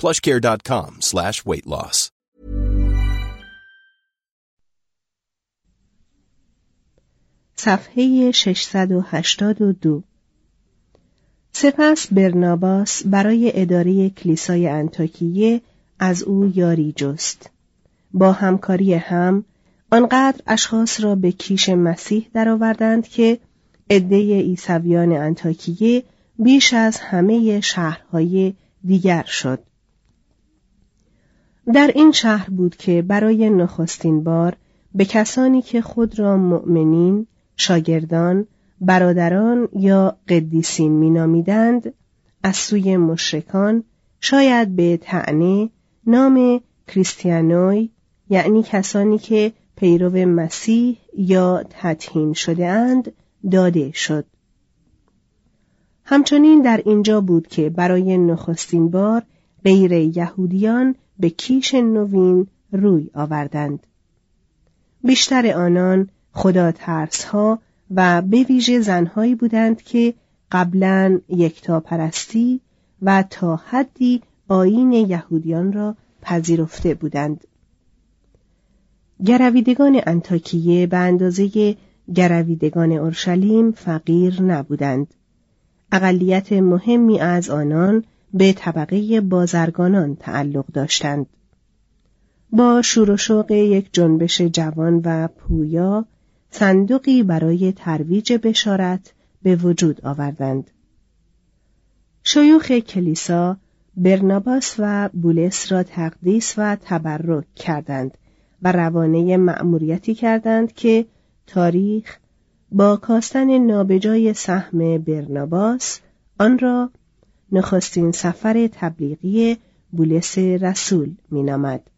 plushcare.com slash weight loss. صفحه 682 سپس برناباس برای اداره کلیسای انتاکیه از او یاری جست. با همکاری هم آنقدر اشخاص را به کیش مسیح درآوردند که عده ایسویان انتاکیه بیش از همه شهرهای دیگر شد. در این شهر بود که برای نخستین بار به کسانی که خود را مؤمنین شاگردان برادران یا قدیسین مینامیدند از سوی مشرکان شاید به تعنی نام کریستیانوی یعنی کسانی که پیرو مسیح یا تطهین شده اند داده شد. همچنین در اینجا بود که برای نخستین بار غیر یهودیان به کیش نوین روی آوردند. بیشتر آنان خدا ترس ها و به ویژه زنهایی بودند که قبلا یکتا پرستی و تا حدی آین یهودیان را پذیرفته بودند. گرویدگان انتاکیه به اندازه گرویدگان اورشلیم فقیر نبودند. اقلیت مهمی از آنان به طبقه بازرگانان تعلق داشتند. با شور و شوق یک جنبش جوان و پویا صندوقی برای ترویج بشارت به وجود آوردند. شیوخ کلیسا برناباس و بولس را تقدیس و تبرک کردند و روانه مأموریتی کردند که تاریخ با کاستن نابجای سهم برناباس آن را نخستین سفر تبلیغی بولس رسول مینامد.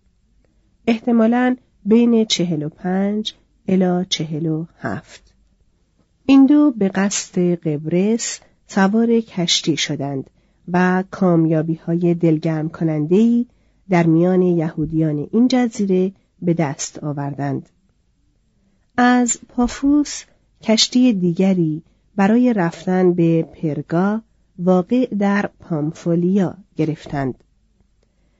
احتمالاً بین چهل و پنج الا چهل و هفت. این دو به قصد قبرس سوار کشتی شدند و کامیابی های دلگرم کننده در میان یهودیان این جزیره به دست آوردند. از پافوس کشتی دیگری برای رفتن به پرگا واقع در پامفولیا گرفتند.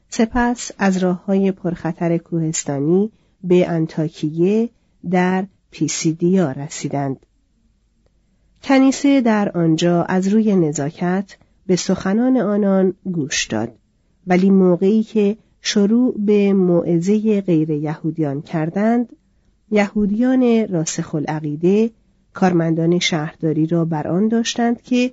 سپس از راه های پرخطر کوهستانی به انتاکیه در پیسیدیا رسیدند. کنیسه در آنجا از روی نزاکت به سخنان آنان گوش داد ولی موقعی که شروع به موعظه غیر یهودیان کردند یهودیان راسخ العقیده کارمندان شهرداری را بر آن داشتند که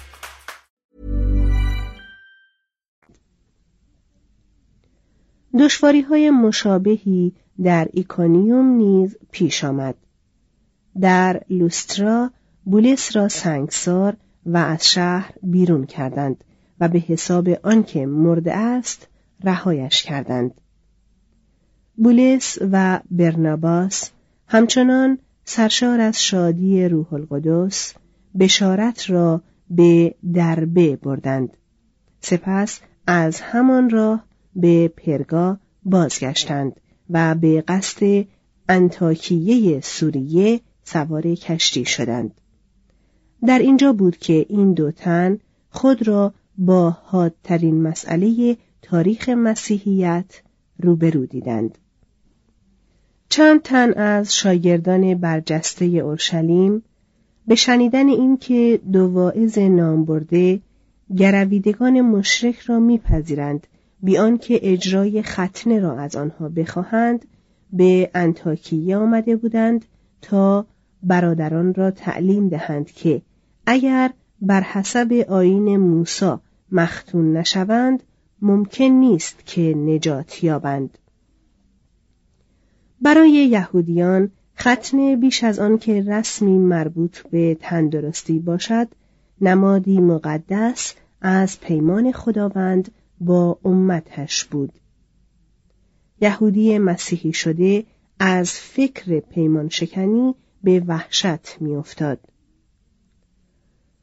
دشواری های مشابهی در ایکونیوم نیز پیش آمد. در لوسترا بولس را سنگسار و از شهر بیرون کردند و به حساب آنکه مرده است رهایش کردند. بولس و برناباس همچنان سرشار از شادی روح القدس بشارت را به دربه بردند. سپس از همان راه به پرگا بازگشتند و به قصد انتاکیه سوریه سوار کشتی شدند. در اینجا بود که این دو تن خود را با حادترین مسئله تاریخ مسیحیت روبرو دیدند. چند تن از شاگردان برجسته اورشلیم به شنیدن اینکه دو واعظ نامبرده گرویدگان مشرک را میپذیرند بیان که اجرای ختنه را از آنها بخواهند به انتاکیه آمده بودند تا برادران را تعلیم دهند که اگر بر حسب آین موسی مختون نشوند ممکن نیست که نجات یابند. برای یهودیان ختنه بیش از آن که رسمی مربوط به تندرستی باشد نمادی مقدس از پیمان خداوند با امتش بود یهودی مسیحی شده از فکر پیمان شکنی به وحشت میافتاد.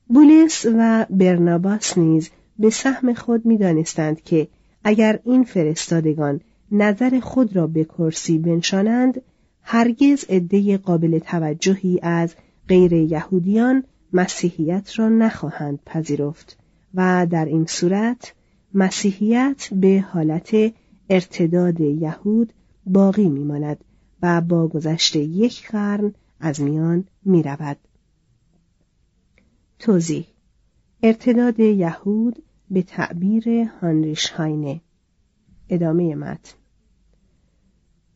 بولس و برناباس نیز به سهم خود می‌دانستند که اگر این فرستادگان نظر خود را به کرسی بنشانند هرگز عده قابل توجهی از غیر یهودیان مسیحیت را نخواهند پذیرفت و در این صورت مسیحیت به حالت ارتداد یهود باقی میماند و با گذشت یک قرن از میان می رود. توضیح ارتداد یهود به تعبیر هانریش هاینه ادامه متن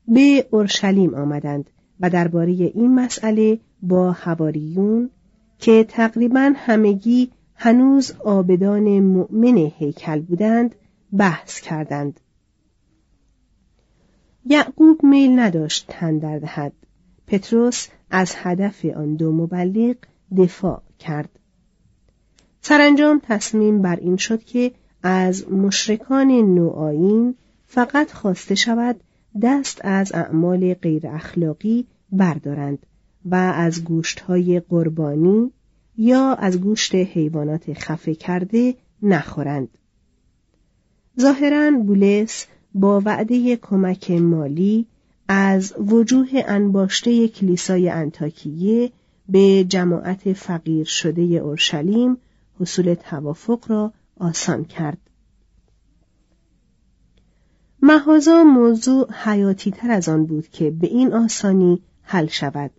به اورشلیم آمدند و درباره این مسئله با هواریون که تقریبا همگی هنوز آبدان مؤمن هیکل بودند بحث کردند. یعقوب میل نداشت تن در دهد. پتروس از هدف آن دو مبلغ دفاع کرد. سرانجام تصمیم بر این شد که از مشرکان نوآیین فقط خواسته شود دست از اعمال غیر اخلاقی بردارند و از گوشتهای قربانی یا از گوشت حیوانات خفه کرده نخورند. ظاهرا بولس با وعده کمک مالی از وجوه انباشته کلیسای انتاکیه به جماعت فقیر شده اورشلیم حصول توافق را آسان کرد. محازا موضوع حیاتی تر از آن بود که به این آسانی حل شود.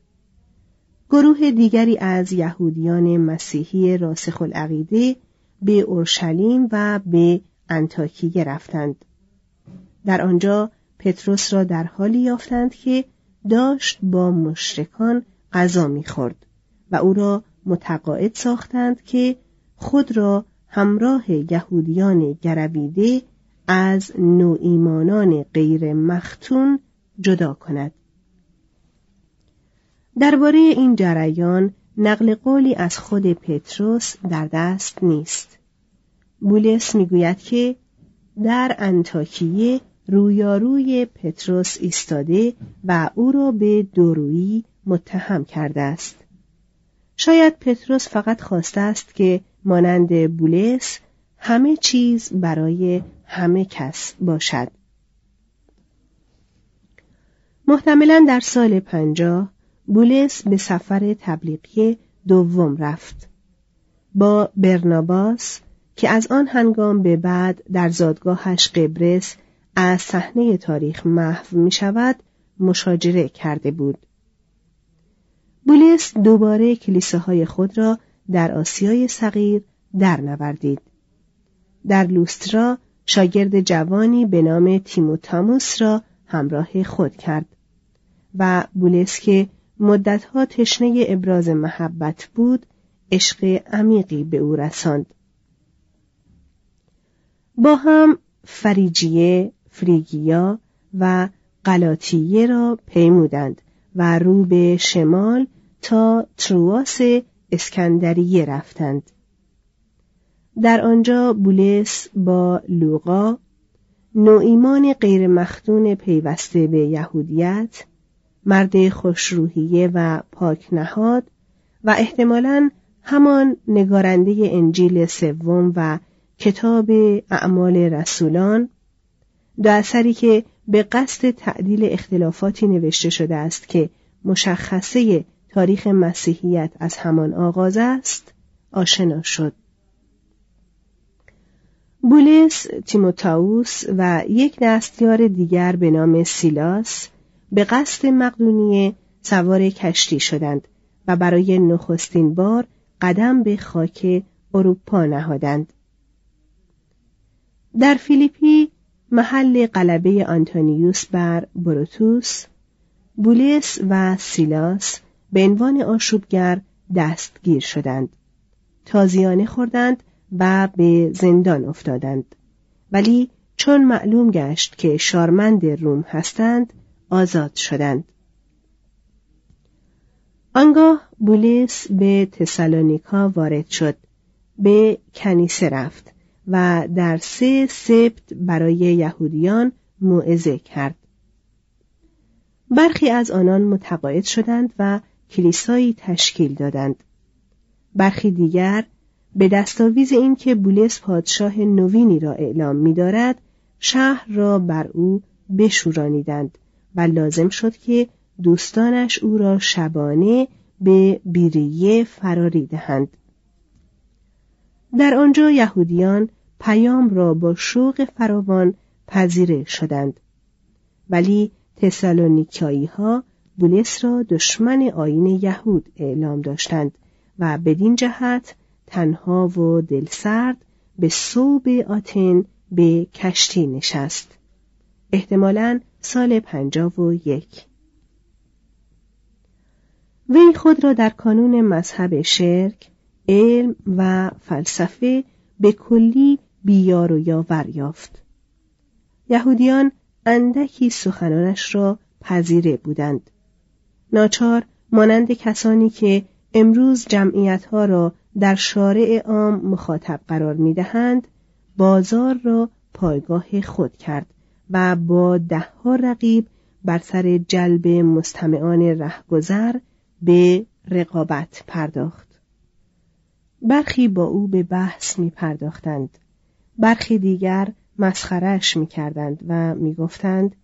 گروه دیگری از یهودیان مسیحی راسخ العقیده به اورشلیم و به انتاکیه رفتند. در آنجا پتروس را در حالی یافتند که داشت با مشرکان غذا می‌خورد و او را متقاعد ساختند که خود را همراه یهودیان گرویده از نوعیمانان غیر مختون جدا کند درباره این جریان نقل قولی از خود پتروس در دست نیست. بولس می‌گوید که در انتاکیه رویاروی پتروس ایستاده و او را به دورویی متهم کرده است. شاید پتروس فقط خواسته است که مانند بولس همه چیز برای همه کس باشد. محتملا در سال پنجاه بولس به سفر تبلیغی دوم رفت با برناباس که از آن هنگام به بعد در زادگاهش قبرس از صحنه تاریخ محو می شود مشاجره کرده بود بولیس دوباره کلیساهای خود را در آسیای صغیر درنوردید. در لوسترا شاگرد جوانی به نام تیموتاموس را همراه خود کرد و بولس که مدتها تشنه ابراز محبت بود عشق عمیقی به او رساند با هم فریجیه، فریگیا و غلاطیه را پیمودند و رو به شمال تا ترواس اسکندریه رفتند. در آنجا بولس با لوقا نوعیمان غیر مختون پیوسته به یهودیت مرد خوشروحیه و پاک نهاد و احتمالاً همان نگارنده انجیل سوم و کتاب اعمال رسولان دو اثری که به قصد تعدیل اختلافاتی نوشته شده است که مشخصه تاریخ مسیحیت از همان آغاز است آشنا شد. بولس تیموتائوس و یک دستیار دیگر به نام سیلاس به قصد مقدونیه سوار کشتی شدند و برای نخستین بار قدم به خاک اروپا نهادند. در فیلیپی محل قلبه آنتونیوس بر بروتوس بولیس و سیلاس به عنوان آشوبگر دستگیر شدند تازیانه خوردند و به زندان افتادند ولی چون معلوم گشت که شارمند روم هستند آزاد شدند. آنگاه بولیس به تسالونیکا وارد شد. به کنیسه رفت و در سه سبت برای یهودیان موعظه کرد. برخی از آنان متقاعد شدند و کلیسایی تشکیل دادند. برخی دیگر به دستاویز اینکه بولس پادشاه نوینی را اعلام می‌دارد شهر را بر او بشورانیدند. و لازم شد که دوستانش او را شبانه به بیریه فراری دهند. در آنجا یهودیان پیام را با شوق فراوان پذیره شدند. ولی تسالونیکایی ها بولس را دشمن آین یهود اعلام داشتند و بدین جهت تنها و دلسرد به صوب آتن به کشتی نشست. احتمالا سال پنجاب و یک. وی خود را در کانون مذهب شرک علم و فلسفه به کلی بیار و یاور یافت. یهودیان اندکی سخنانش را پذیره بودند. ناچار مانند کسانی که امروز جمعیتها را در شارع عام مخاطب قرار می‌دهند بازار را پایگاه خود کرد و با دهها رقیب بر سر جلب مستمعان رهگذر به رقابت پرداخت. برخی با او به بحث می پرداختند برخی دیگر مسخرش می کردند و می گفتند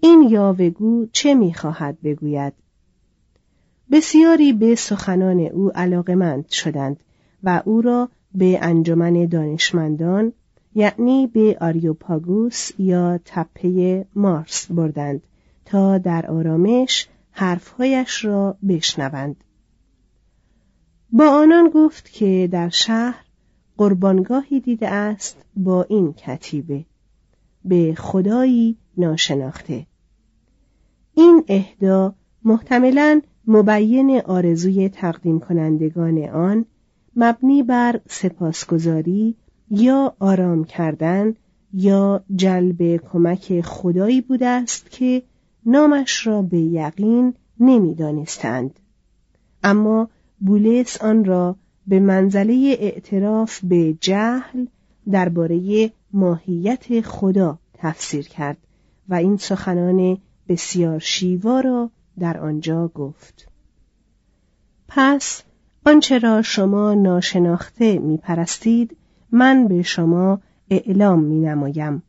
این یاوگو چه می خواهد بگوید؟ بسیاری به سخنان او علاقمند شدند و او را به انجمن دانشمندان یعنی به آریوپاگوس یا تپه مارس بردند تا در آرامش حرفهایش را بشنوند. با آنان گفت که در شهر قربانگاهی دیده است با این کتیبه. به خدایی ناشناخته. این اهدا محتملا مبین آرزوی تقدیم کنندگان آن مبنی بر سپاسگزاری یا آرام کردن یا جلب کمک خدایی بوده است که نامش را به یقین نمی‌دانستند. اما بولس آن را به منزله اعتراف به جهل درباره ماهیت خدا تفسیر کرد و این سخنان بسیار شیوا را در آنجا گفت. پس آنچه را شما ناشناخته می پرستید من به شما اعلام می نمایم.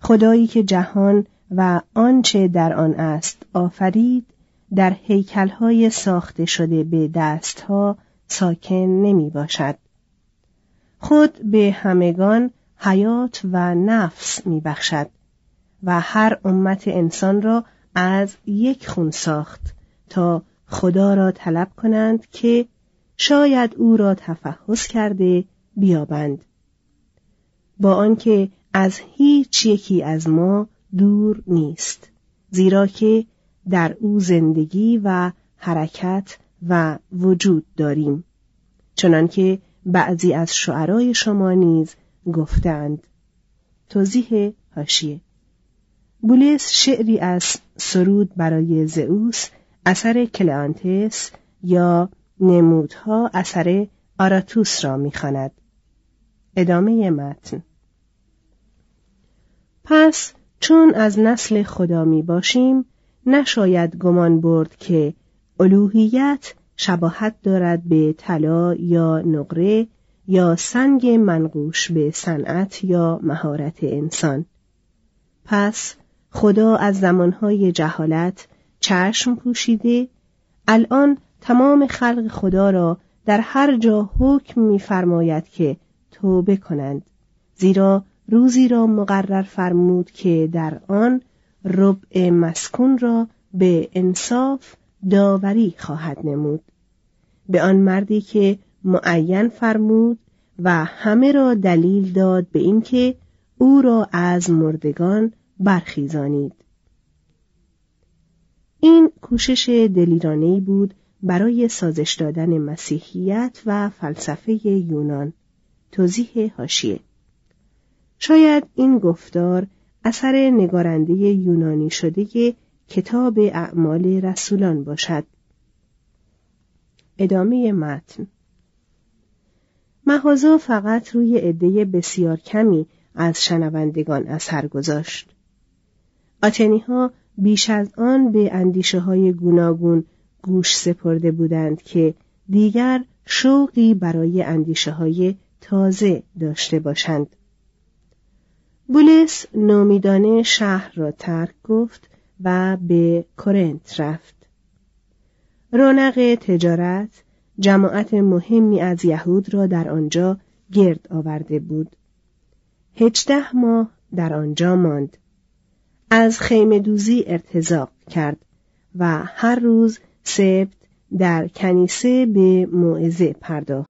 خدایی که جهان و آنچه در آن است آفرید در هیکلهای ساخته شده به دستها ساکن نمی باشد. خود به همگان حیات و نفس می بخشد و هر امت انسان را از یک خون ساخت تا خدا را طلب کنند که شاید او را تفحص کرده بیابند. با آنکه از هیچ یکی از ما دور نیست زیرا که در او زندگی و حرکت و وجود داریم. چنانکه بعضی از شعرای شما نیز گفتند توضیح هاشیه بولس شعری از سرود برای زئوس اثر کلانتس یا نمودها اثر آراتوس را می‌خواند. ادامه متن. پس چون از نسل خدا می باشیم نشاید گمان برد که الوهیت شباهت دارد به طلا یا نقره یا سنگ منقوش به صنعت یا مهارت انسان. پس خدا از زمانهای جهالت چشم پوشیده الان تمام خلق خدا را در هر جا حکم می‌فرماید که توبه کنند زیرا روزی را مقرر فرمود که در آن ربع مسکون را به انصاف داوری خواهد نمود. به آن مردی که معین فرمود و همه را دلیل داد به اینکه او را از مردگان برخیزانید. این کوشش دلیرانهی بود برای سازش دادن مسیحیت و فلسفه یونان. توضیح هاشیه شاید این گفتار اثر نگارنده یونانی شده کتاب اعمال رسولان باشد. ادامه متن. مهازا فقط روی عده بسیار کمی از شنوندگان اثر گذاشت. آتنی ها بیش از آن به اندیشه های گوناگون گوش سپرده بودند که دیگر شوقی برای اندیشه های تازه داشته باشند. بولس نامیدانه شهر را ترک گفت و به کرنت رفت. رونق تجارت جماعت مهمی از یهود را در آنجا گرد آورده بود. هجده ماه در آنجا ماند. از خیمه دوزی ارتزاق کرد و هر روز سبت در کنیسه به موعظه پرداخت.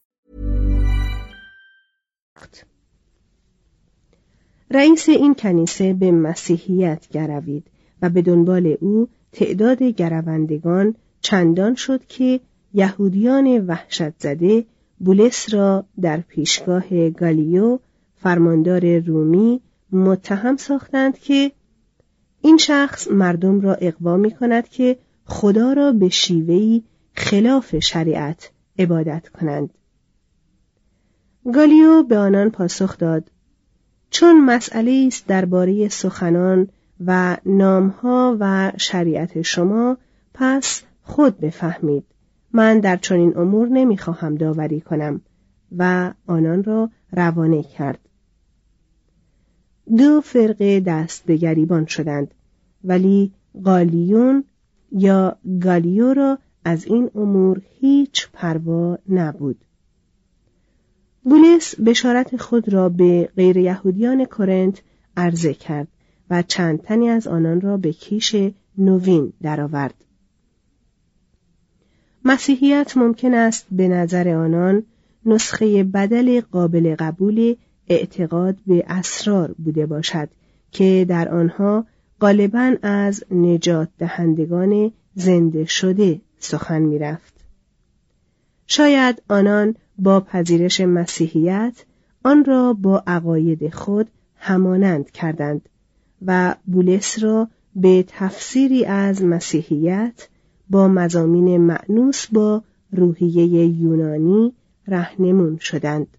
رئیس این کنیسه به مسیحیت گروید و به دنبال او تعداد گروندگان چندان شد که یهودیان وحشت زده بولس را در پیشگاه گالیو فرماندار رومی متهم ساختند که این شخص مردم را اقوا می کند که خدا را به شیوهی خلاف شریعت عبادت کنند. گالیو به آنان پاسخ داد. چون مسئله است درباره سخنان و نامها و شریعت شما پس خود بفهمید. من در چنین امور نمی‌خواهم داوری کنم. و آنان را روانه کرد. دو فرقه دست به گریبان شدند. ولی قالیون یا گالیو را از این امور هیچ پروا نبود. بولس بشارت خود را به غیر یهودیان کرنت عرضه کرد و چند تنی از آنان را به کیش نوین درآورد. مسیحیت ممکن است به نظر آنان نسخه بدل قابل قبول اعتقاد به اسرار بوده باشد که در آنها غالبا از نجات دهندگان زنده شده سخن می‌رفت. شاید آنان با پذیرش مسیحیت آن را با عقاید خود همانند کردند و بولس را به تفسیری از مسیحیت با مزامین معنوس با روحیه یونانی رهنمون شدند.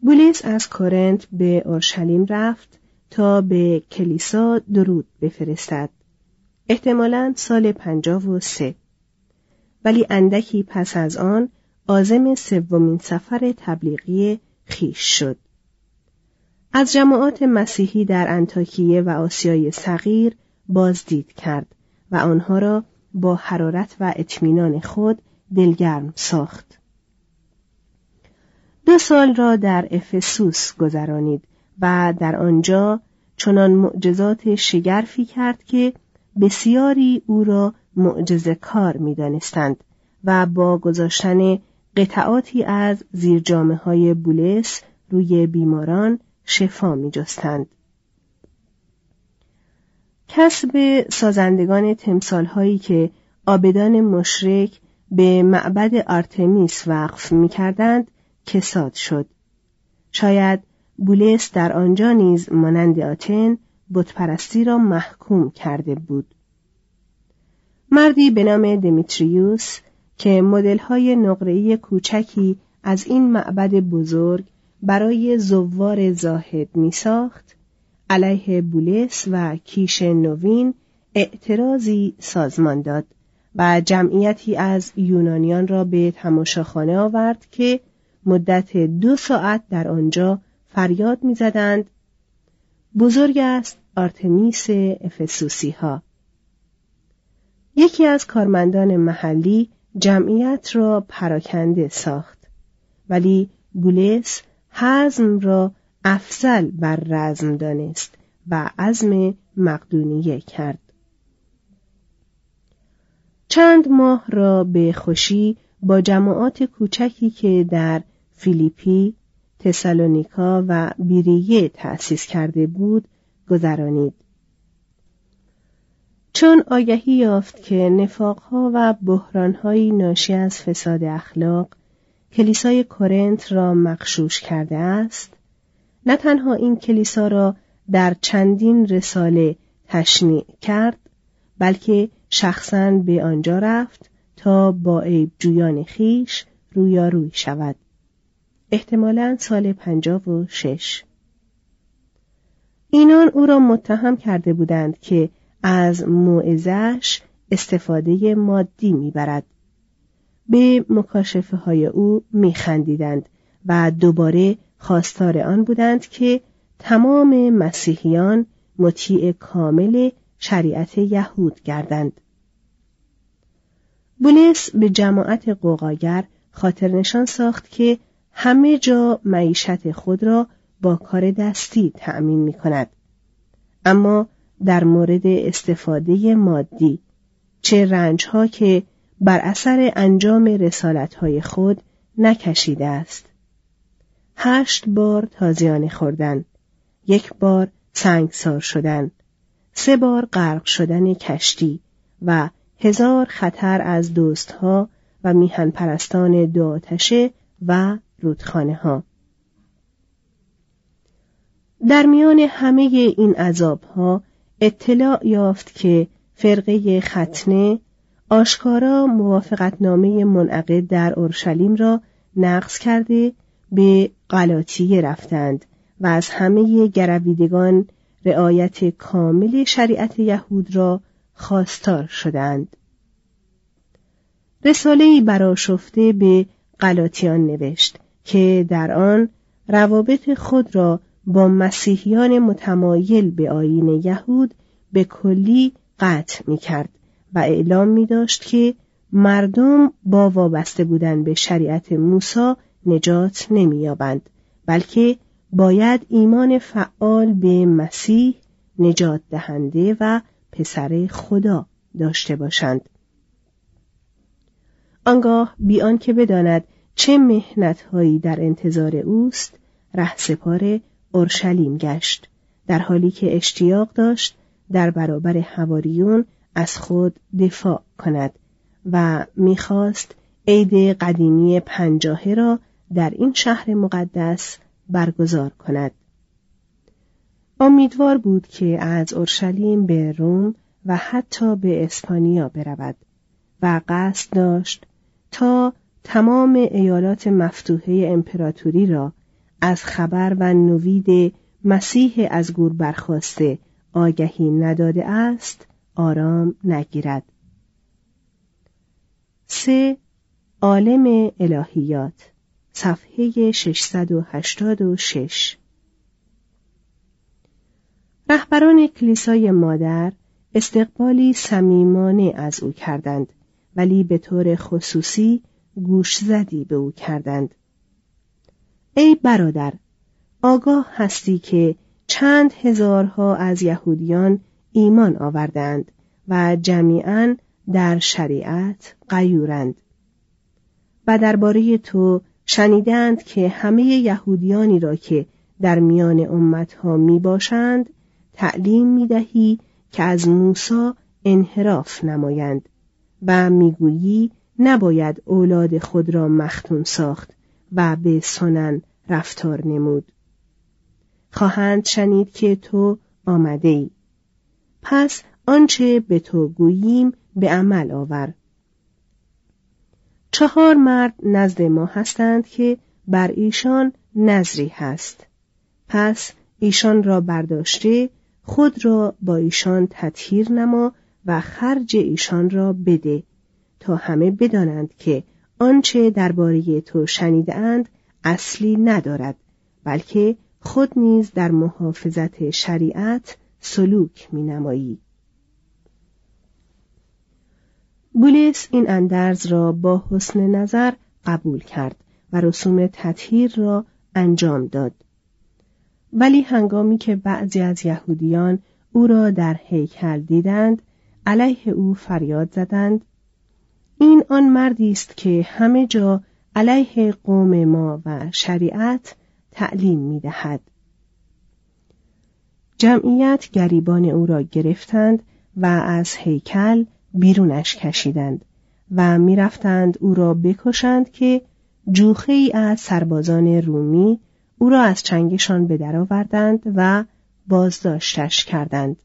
بولیس از کورنت به اورشلیم رفت تا به کلیسا درود بفرستد. احتمالا سال پنجاه و سه. ولی اندکی پس از آن آزم سومین سفر تبلیغی خیش شد. از جماعات مسیحی در انتاکیه و آسیای صغیر بازدید کرد و آنها را با حرارت و اطمینان خود دلگرم ساخت. دو سال را در افسوس گذرانید و در آنجا چنان معجزات شگرفی کرد که بسیاری او را معجزه کار می دانستند و با گذاشتن قطعاتی از زیرجامه های بولس روی بیماران شفا می جستند. کسب سازندگان تمثال هایی که آبدان مشرک به معبد آرتمیس وقف می کردند کساد شد. شاید بولس در آنجا نیز مانند آتن بتپرستی را محکوم کرده بود. مردی به نام دمیتریوس که مدل های نقره‌ای کوچکی از این معبد بزرگ برای زوار زاهد می ساخت علیه بولس و کیش نوین اعتراضی سازمان داد و جمعیتی از یونانیان را به تماشاخانه آورد که مدت دو ساعت در آنجا فریاد می‌زدند. بزرگ است آرتمیس افسوسی ها یکی از کارمندان محلی جمعیت را پراکنده ساخت ولی بولس حزم را افضل بر رزم دانست و عزم مقدونیه کرد چند ماه را به خوشی با جماعات کوچکی که در فیلیپی، تسالونیکا و بیریه تأسیس کرده بود گذرانید. چون آگهی یافت که نفاقها و بحرانهایی ناشی از فساد اخلاق کلیسای کورنت را مخشوش کرده است نه تنها این کلیسا را در چندین رساله تشنیع کرد بلکه شخصا به آنجا رفت تا با عیب جویان خیش رویاروی شود. احتمالا سال پنجاب و شش. اینان او را متهم کرده بودند که از موعظش استفاده مادی می‌برد به مکاشفه های او میخندیدند و دوباره خواستار آن بودند که تمام مسیحیان مطیع کامل شریعت یهود گردند. بولس به جماعت قوقاگر خاطر نشان ساخت که همه جا معیشت خود را با کار دستی تأمین می کند. اما در مورد استفاده مادی چه رنجها که بر اثر انجام رسالتهای خود نکشیده است. هشت بار تازیانه خوردن، یک بار سنگسار شدن، سه بار غرق شدن کشتی و هزار خطر از دوستها و میهن پرستان دو آتشه و رودخانه ها. در میان همه این عذابها اطلاع یافت که فرقه ختنه آشکارا موافقتنامه منعقد در اورشلیم را نقض کرده به غلاطیه رفتند و از همه گرویدگان رعایت کامل شریعت یهود را خواستار شدند. رساله‌ای براشفته به غلاطیان نوشت که در آن روابط خود را با مسیحیان متمایل به آیین یهود به کلی قطع می کرد و اعلام می داشت که مردم با وابسته بودن به شریعت موسی نجات نمییابند بلکه باید ایمان فعال به مسیح نجات دهنده و پسر خدا داشته باشند. آنگاه بیان که بداند چه مهنتهایی در انتظار اوست سپار اورشلیم گشت در حالی که اشتیاق داشت در برابر هواریون از خود دفاع کند و می‌خواست عید قدیمی پنجاهه را در این شهر مقدس برگزار کند. امیدوار بود که از اورشلیم به روم و حتی به اسپانیا برود و قصد داشت تا تمام ایالات مفتوحه امپراتوری را از خبر و نوید مسیح از گور برخواسته آگهی نداده است آرام نگیرد. سه عالم الهیات صفحه 686 رهبران کلیسای مادر استقبالی صمیمانه از او کردند ولی به طور خصوصی گوش زدی به او کردند. ای برادر آگاه هستی که چند هزارها از یهودیان ایمان آوردند و جمیعا در شریعت قیورند و درباره تو شنیدند که همه یهودیانی را که در میان امتها می باشند تعلیم می دهی که از موسی انحراف نمایند و می‌گویی نباید اولاد خود را مختون ساخت. و به سنن رفتار نمود. خواهند شنید که تو آمده ای پس آنچه به تو گوییم به عمل آور. چهار مرد نزد ما هستند که بر ایشان نظری هست. پس ایشان را برداشته خود را با ایشان تطهیر نما و خرج ایشان را بده تا همه بدانند که آنچه درباره تو شنیدهاند اصلی ندارد بلکه خود نیز در محافظت شریعت سلوک می نمایی. بولیس این اندرز را با حسن نظر قبول کرد و رسوم تطهیر را انجام داد. ولی هنگامی که بعضی از یهودیان او را در هیکل دیدند علیه او فریاد زدند این آن مردی است که همه جا علیه قوم ما و شریعت تعلیم می دهد. جمعیت گریبان او را گرفتند و از هیکل بیرونش کشیدند و می‌رفتند او را بکشند که جوخه ای از سربازان رومی او را از چنگشان به درآوردند و بازداشتش کردند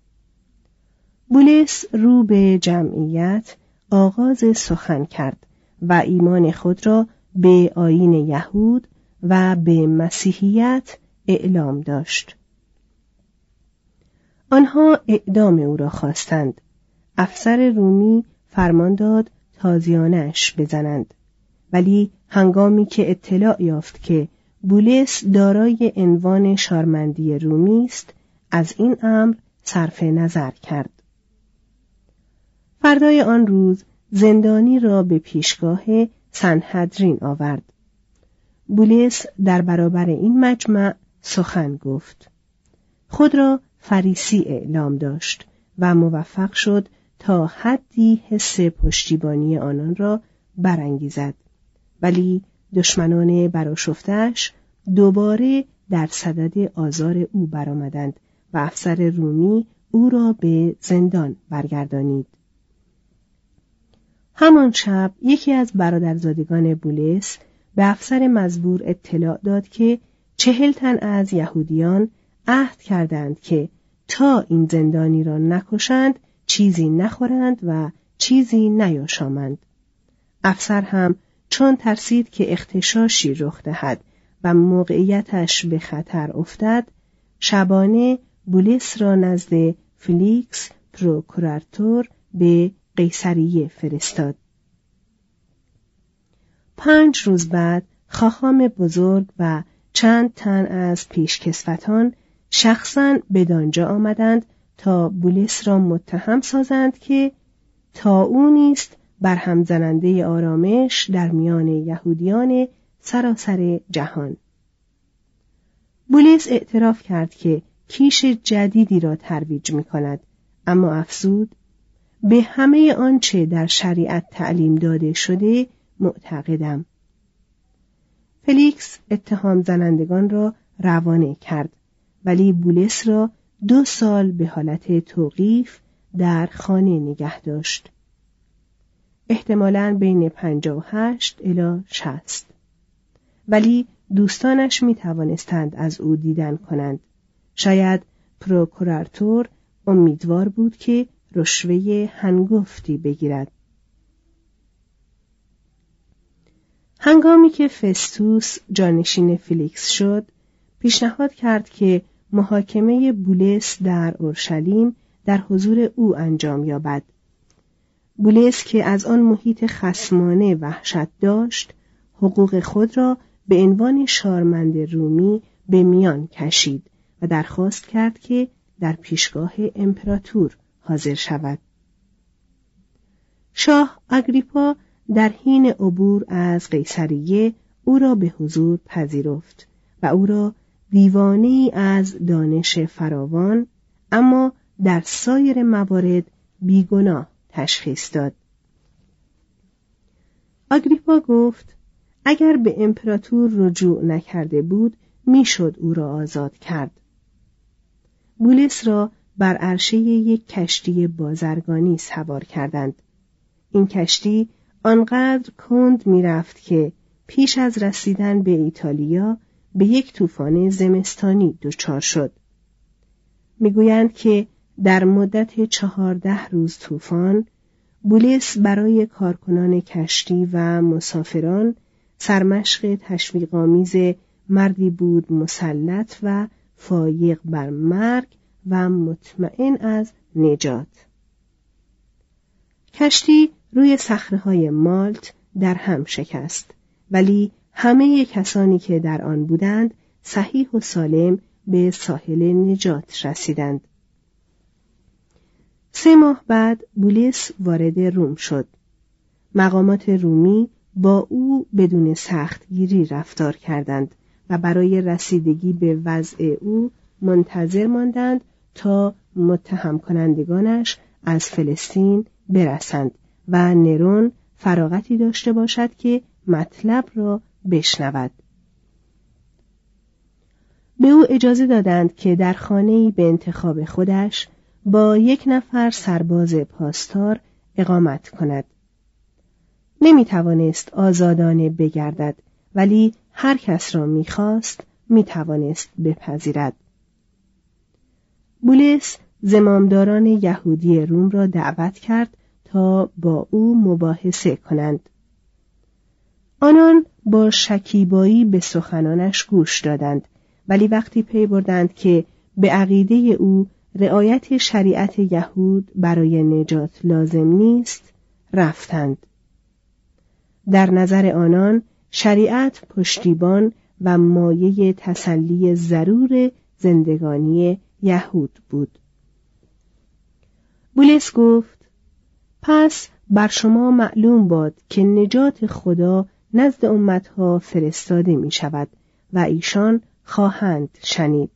بولس رو به جمعیت آغاز سخن کرد و ایمان خود را به آین یهود و به مسیحیت اعلام داشت. آنها اعدام او را خواستند. افسر رومی فرمان داد تازیانش بزنند. ولی هنگامی که اطلاع یافت که بولس دارای عنوان شارمندی رومی است از این امر صرف نظر کرد. فردای آن روز زندانی را به پیشگاه سنهدرین آورد. بولس در برابر این مجمع سخن گفت. خود را فریسی اعلام داشت و موفق شد تا حدی حس پشتیبانی آنان را برانگیزد. ولی دشمنان براشفتش دوباره در صدد آزار او برآمدند و افسر رومی او را به زندان برگردانید. همان شب یکی از برادرزادگان بولس به افسر مزبور اطلاع داد که چهل تن از یهودیان عهد کردند که تا این زندانی را نکشند چیزی نخورند و چیزی نیاشامند. افسر هم چون ترسید که اختشاشی رخ دهد و موقعیتش به خطر افتد شبانه بولس را نزد فلیکس پروکوراتور به قیصریه فرستاد. پنج روز بعد خاخام بزرگ و چند تن از پیشکسوتان شخصا به دانجا آمدند تا بولس را متهم سازند که تا او نیست برهم زننده آرامش در میان یهودیان سراسر جهان. بولیس اعتراف کرد که کیش جدیدی را ترویج می کند اما افزود به همه آنچه در شریعت تعلیم داده شده معتقدم. فلیکس اتهام زنندگان را روانه کرد ولی بولس را دو سال به حالت توقیف در خانه نگه داشت. احتمالاً بین پنجاه و هشت الی شست ولی دوستانش می توانستند از او دیدن کنند. شاید پروکوراتور امیدوار بود که رشوه هنگفتی بگیرد. هنگامی که فستوس جانشین فیلیکس شد پیشنهاد کرد که محاکمه بولس در اورشلیم در حضور او انجام یابد. بولس که از آن محیط خسمانه وحشت داشت حقوق خود را به عنوان شارمند رومی به میان کشید و درخواست کرد که در پیشگاه امپراتور حاضر شود. شاه اگریپا در حین عبور از قیصریه او را به حضور پذیرفت و او را دیوانه از دانش فراوان اما در سایر موارد بیگناه تشخیص داد. آگریپا گفت اگر به امپراتور رجوع نکرده بود می‌شد او را آزاد کرد. بولس را بر عرشه یک کشتی بازرگانی سوار کردند. این کشتی آنقدر کند می‌رفت که پیش از رسیدن به ایتالیا به یک طوفان زمستانی دچار شد. می‌گویند که در مدت چهارده روز طوفان بولیس برای کارکنان کشتی و مسافران سرمشق تشویقآمیز مردی بود مسلط و فایق بر مرگ و مطمئن از نجات. کشتی روی های مالت در هم شکست ولی همه کسانی که در آن بودند صحیح و سالم به ساحل نجات رسیدند. سه ماه بعد بولیس وارد روم شد. مقامات رومی با او بدون سختگیری رفتار کردند و برای رسیدگی به وضع او منتظر ماندند تا متهم کنندگانش از فلسطین برسند و نرون فراغتی داشته باشد که مطلب را بشنود. به او اجازه دادند که در خانه‌ای به انتخاب خودش با یک نفر سرباز پاستار اقامت کند. نمی توانست آزادانه بگردد ولی هر کس را می‌خواست می توانست بپذیرد. بولس زمامداران یهودی روم را دعوت کرد تا با او مباحثه کنند. آنان با شکیبایی به سخنانش گوش دادند ولی وقتی پی بردند که به عقیده او رعایت شریعت یهود برای نجات لازم نیست رفتند. در نظر آنان شریعت پشتیبان و مایه تسلی ضرور زندگانی یهود بود. بولس گفت پس بر شما معلوم باد که نجات خدا نزد امتها فرستاده می شود و ایشان خواهند شنید.